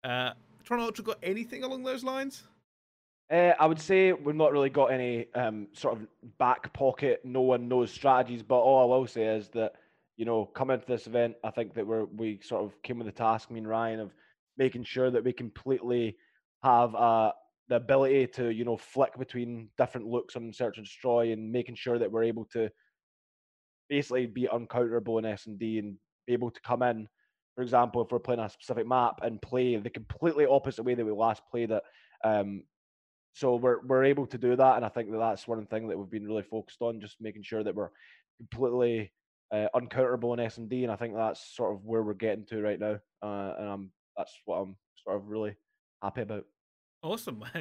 Uh, Toronto Ultra got anything along those lines? Uh, I would say we've not really got any um, sort of back pocket, no one knows strategies. But all I will say is that you know, coming to this event, I think that we're we sort of came with the task, me and Ryan, of making sure that we completely have uh, the ability to you know flick between different looks on search and destroy, and making sure that we're able to basically be uncounterable in S and D and be able to come in. For example, if we're playing a specific map and play the completely opposite way that we last played it, um, so we're we're able to do that, and I think that that's one thing that we've been really focused on, just making sure that we're completely uh, uncounterable in S and D, and I think that's sort of where we're getting to right now, uh, and I'm that's what I'm sort of really happy about. Awesome. [laughs]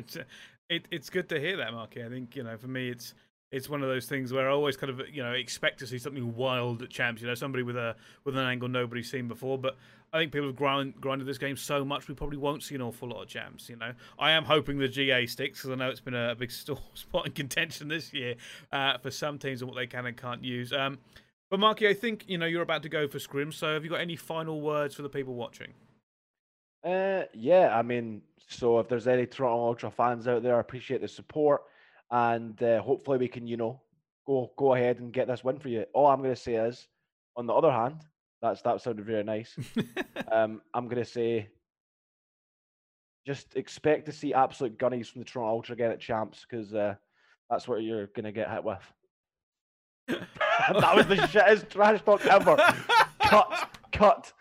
it, it's good to hear that, Marky. I think you know, for me, it's it's one of those things where I always kind of you know expect to see something wild at champs. You know, somebody with a with an angle nobody's seen before. But I think people have grind, grinded this game so much, we probably won't see an awful lot of champs. You know, I am hoping the GA sticks because I know it's been a big [laughs] spot in contention this year uh, for some teams and what they can and can't use. Um, but Marky, I think you know you're about to go for scrim. So have you got any final words for the people watching? Uh, yeah, I mean, so if there's any Toronto Ultra fans out there, I appreciate the support, and uh, hopefully we can, you know, go go ahead and get this win for you. All I'm going to say is, on the other hand, that's that sounded very nice. [laughs] um, I'm going to say, just expect to see absolute gunnies from the Toronto Ultra again at champs because uh, that's what you're going to get hit with. [laughs] that was the [laughs] shittest trash talk ever. cut, cut.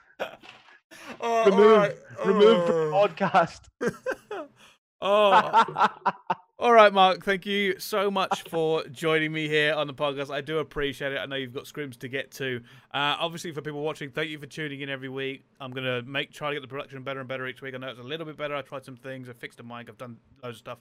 Oh, remove, alright. remove from Oh. the podcast. [laughs] Oh, all right, Mark. Thank you so much [laughs] for joining me here on the podcast. I do appreciate it. I know you've got scrims to get to. Uh, obviously, for people watching, thank you for tuning in every week. I'm gonna make try to get the production better and better each week. I know it's a little bit better. I tried some things. I fixed the mic. I've done loads of stuff.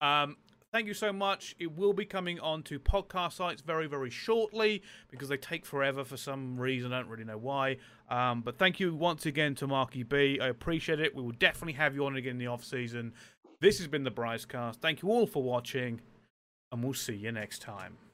Um, thank you so much. It will be coming on to podcast sites very, very shortly because they take forever for some reason. I don't really know why. Um, but thank you once again to Marky B. I appreciate it. We will definitely have you on again in the off season. This has been the Bricecast. Thank you all for watching. and we'll see you next time.